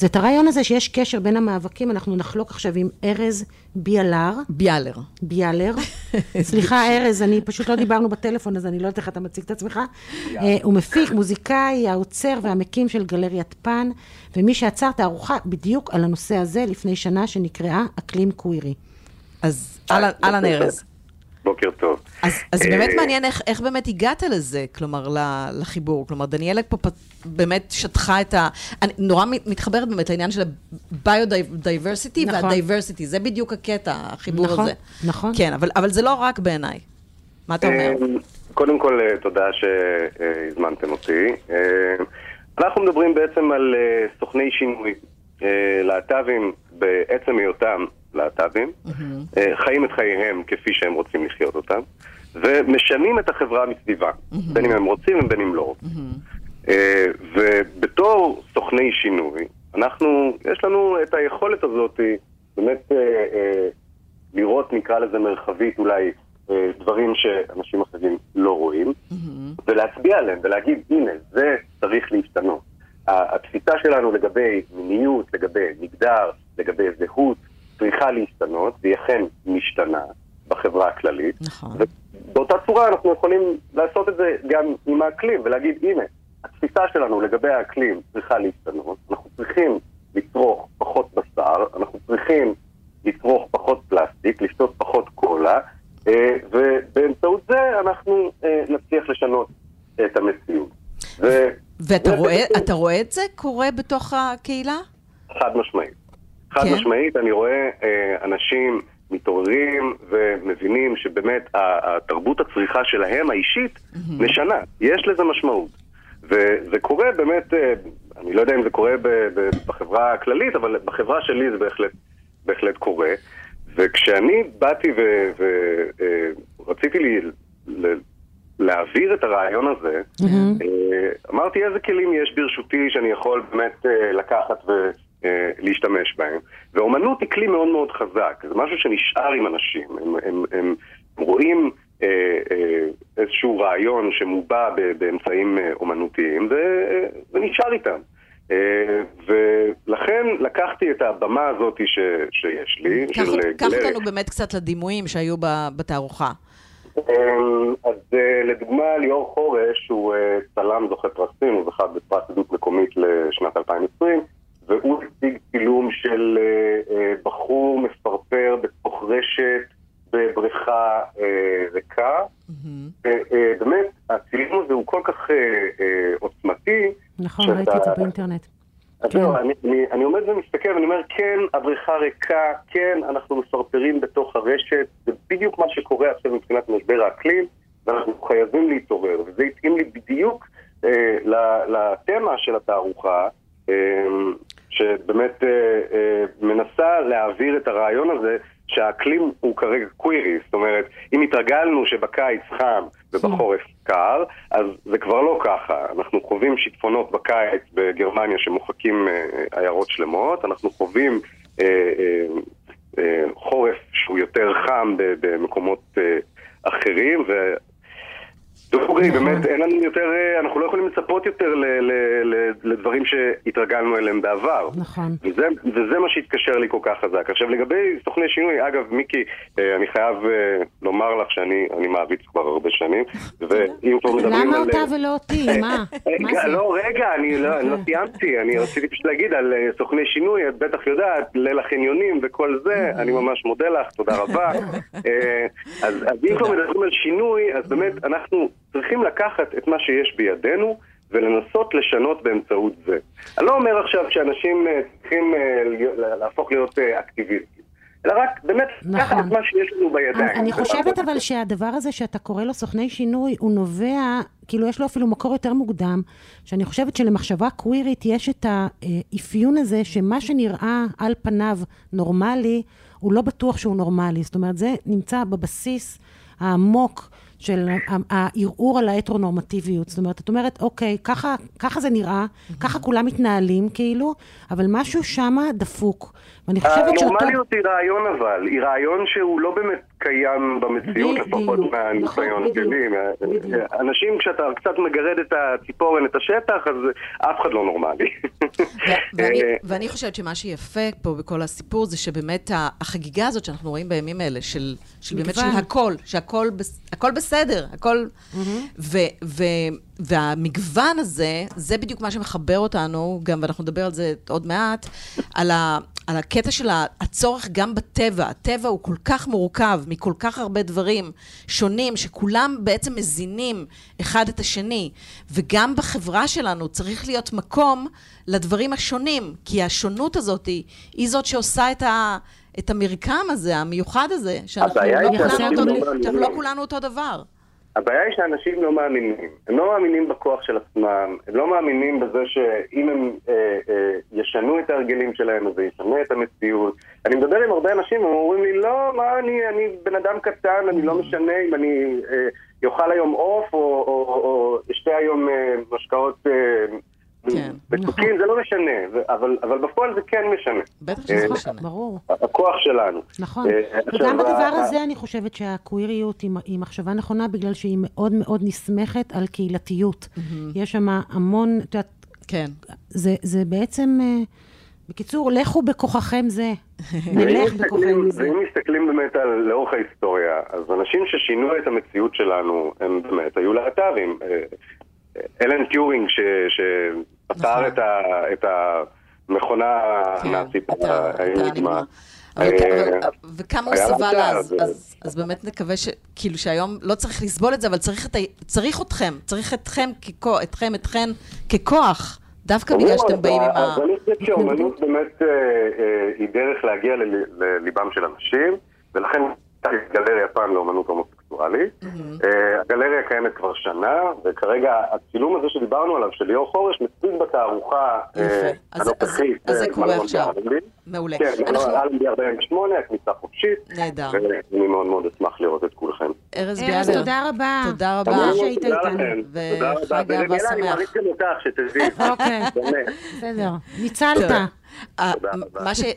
זה את הרעיון הזה שיש קשר בין המאבקים, אנחנו נחלוק עכשיו עם ארז ביאלר. ביאלר. ביאלר. סליחה, ארז, אני פשוט לא דיברנו בטלפון, אז אני לא יודעת איך אתה מציג את עצמך. אה, הוא מפיק, מוזיקאי, האוצר והמקים של גלריית פן, ומי שעצר תערוכה בדיוק על הנושא הזה לפני שנה, שנקראה אקלים קווירי. אז אהלן ארז. בוקר טוב. אז, אז באמת מעניין איך, איך באמת הגעת לזה, כלומר, לחיבור. כלומר, דניאלה פה באמת שטחה את ה... אני נורא מתחברת באמת לעניין של ה biodiversity נכון. וה diversity, זה בדיוק הקטע, החיבור נכון, הזה. נכון. כן, אבל, אבל זה לא רק בעיניי. מה אתה אומר? קודם כל, תודה שהזמנתם אותי. אנחנו מדברים בעצם על סוכני שינוי. להט"בים בעצם היותם להט"בים, mm-hmm. חיים את חייהם כפי שהם רוצים לחיות אותם, ומשנים את החברה מסביבה, mm-hmm. בין אם הם רוצים ובין אם לא רוצים. Mm-hmm. ובתור סוכני שינוי, אנחנו, יש לנו את היכולת הזאת באמת לראות, נקרא לזה מרחבית אולי, דברים שאנשים אחרים לא רואים, mm-hmm. ולהצביע עליהם ולהגיד, הנה, זה צריך להשתנות. התפיסה שלנו לגבי מיניות, לגבי מגדר, לגבי זהות, צריכה להשתנות, והיא אכן משתנה בחברה הכללית. נכון. ובאותה צורה אנחנו יכולים לעשות את זה גם עם האקלים, ולהגיד, הנה, התפיסה שלנו לגבי האקלים צריכה להשתנות, אנחנו צריכים לצרוך פחות בשר, אנחנו צריכים לצרוך פחות פלסטיק, לשתות פחות קולה, אה, ובאמצעות זה אנחנו אה, נצליח לשנות את המציאות. ו... ואתה רואה, רואה את זה קורה בתוך הקהילה? חד משמעית. חד כן? משמעית, אני רואה אה, אנשים מתעוררים ומבינים שבאמת התרבות הצריכה שלהם האישית mm-hmm. משנה, יש לזה משמעות. וזה קורה באמת, אה, אני לא יודע אם זה קורה ב, ב, בחברה הכללית, אבל בחברה שלי זה בהחלט, בהחלט קורה. וכשאני באתי ורציתי אה, להעביר את הרעיון הזה, mm-hmm. אמרתי איזה כלים יש ברשותי שאני יכול באמת אה, לקחת ולהשתמש בהם. ואומנות היא כלי מאוד מאוד חזק, זה משהו שנשאר עם אנשים, הם, הם, הם רואים אה, אה, איזשהו רעיון שמובע באמצעים אומנותיים ונשאר איתם. ולכן לקחתי את הבמה הזאת ש, שיש לי, קח, קח אותנו באמת קצת לדימויים שהיו בתערוכה. אמ, אז אה, לדוגמה ליאור חורש הוא אה, צלם זוכה פרסים, הוא זכה בפרס עדות מקומית לשנת 2020 והוא הציג צילום של אה, בחור מפרפר בתוך רשת בבריכה ריקה. באמת, הצילום הזה הוא כל כך נכון, ראיתי את זה באינטרנט. אז זהו, אני, אני, אני עומד ומסתכל ואני אומר, כן, הבריכה ריקה, כן, אנחנו מפרפרים בתוך הרשת, זה בדיוק מה שקורה עכשיו מבחינת משבר האקלים, ואנחנו חייבים להתעורר, וזה התאים לי בדיוק אה, לתמה של התערוכה, אה, שבאמת אה, אה, מנסה להעביר את הרעיון הזה שהאקלים הוא כרגע קווירי, זאת אומרת, אם התרגלנו שבקיץ חם ובחורף קר, אז זה כבר לא ככה. אנחנו חווים שיטפונות בקיץ בגרמניה שמוחקים אה, עיירות שלמות, אנחנו חווים אה, אה, אה, חורף שהוא יותר חם במקומות אה, אחרים, דוגרי, נכון. באמת אין לנו יותר, אה, אנחנו לא יכולים לצפות יותר לדברים שהתרגלנו אליהם בעבר. נכון. וזה, וזה מה שהתקשר לי כל כך חזק. עכשיו לגבי סוכני שינוי, אגב, מיקי, אה, אני חייב אה, לומר לך שאני מעריץ כבר הרבה שנים, ואם כבר מדברים על... למה אותה ולא אותי? מה? לא, רגע, אני לא, לא סיימתי, אני רציתי פשוט להגיד על סוכני שינוי, את בטח יודעת, ליל החניונים וכל זה, אני ממש מודה לך, תודה רבה. אז אם כבר מדברים על שינוי, אז באמת אנחנו... צריכים לקחת את מה שיש בידינו ולנסות לשנות באמצעות זה. אני לא אומר עכשיו שאנשים אה, צריכים אה, להפוך להיות אה, אקטיביסטים. אלא רק באמת נכון. לקחת את מה שיש לנו בידיים. אני, אני חושבת אבל שהדבר הזה שאתה קורא לו סוכני שינוי, הוא נובע, כאילו יש לו אפילו מקור יותר מוקדם, שאני חושבת שלמחשבה קווירית יש את האפיון הזה שמה שנראה על פניו נורמלי, הוא לא בטוח שהוא נורמלי. זאת אומרת, זה נמצא בבסיס העמוק של הערעור על ההטרונורמטיביות. זאת אומרת, את אומרת, אוקיי, ככה, ככה זה נראה, ככה כולם מתנהלים, כאילו, אבל משהו שמה דפוק. ואני חושבת שאותו... הנורמליות היא רעיון אבל, היא רעיון שהוא לא באמת קיים במציאות, לפחות נכון, מהניסיון בדיוק, שלי. אנשים, כשאתה קצת מגרד את הציפורן, את השטח, אז אף אחד לא נורמלי. ואני, אה, ואני חושבת שמה שיפה פה בכל הסיפור זה שבאמת החגיגה הזאת שאנחנו רואים בימים האלה, של, של באמת של. הכל, שהכל בס- הכל בסדר, הכל... ו, ו, והמגוון הזה, זה בדיוק מה שמחבר אותנו, גם, ואנחנו נדבר על זה עוד מעט, על, ה, על הקטע של הצורך גם בטבע. הטבע הוא כל כך מורכב מכל כך הרבה דברים שונים, שכולם בעצם מזינים אחד את השני. וגם בחברה שלנו צריך להיות מקום לדברים השונים, כי השונות הזאת היא, היא זאת שעושה את, ה, את המרקם הזה, המיוחד הזה, שאנחנו לא, לא לא מאמינים. כולנו אותו דבר. הבעיה היא שאנשים לא מאמינים. הם לא מאמינים בכוח של עצמם, הם לא מאמינים בזה שאם הם אה, אה, ישנו את ההרגלים שלהם, אז זה ישנה את המציאות. אני מדבר עם הרבה אנשים, הם אומרים לי, לא, מה אני, אני בן אדם קטן, אני לא משנה אם אני אה, יאכל היום עוף או, אשתה היום אה, משקאות אה, מתוקים, זה לא משנה, אבל, אבל בפועל זה כן משנה. בטח שזה אה, משנה. ברור. הכוח שלנו. נכון. אה, וגם בדבר הזה אני חושבת שהקוויריות היא, מחשבה נכונה, בגלל שהיא מאוד מאוד נסמכת על קהילתיות. יש שם המון, את יודעת, כן. זה, זה בעצם, אה, בקיצור, לכו בכוחכם זה. נלך בכוחנו זה. ואם מסתכלים באמת על לאורך ההיסטוריה, אז אנשים ששינו את המציאות שלנו, הם באמת היו להט"בים. אלן טיורינג, ש- שפתר נכון. את ה- את המכונה כן, הנאצית, את ה- את האיומה. האניגמה. אבל- אה, וכמה הוא סבל להט"ב, אז, אז- אז באמת נקווה ש... כאילו שהיום לא צריך לסבול את זה, אבל צריך את צריך אתכם, צריך אתכם ככוח, אתכם, אתכן ככוח, דווקא בגלל שאתם באים עם ה... אז אני חושב שאומנות באמת אה, אה, היא דרך להגיע לליבם של אנשים, ולכן הייתה גלריה פעם לאומנות הומוסקסואלית. אה, הגלריה קיימת כבר שנה, וכרגע הצילום הזה שדיברנו עליו, של ליאור חורש, מציג בתערוכה אה, הנוכחית. אז- זה אה, קורה עכשיו. מעולה. כן, אנחנו- אלנבי 48, הכניסה חופשית. נהדר. ואני מאוד מאוד אשמח לראות את כולכם. ארז ביאדר. תודה רבה. תודה רבה. תודה שהיית תודה איתנו. וחג תודה רבה. אהבה ודניאלה, אני שמח. מעריץ גם אותך, שתדעי. אוקיי. בסדר. ניצלת. תודה רבה. מה,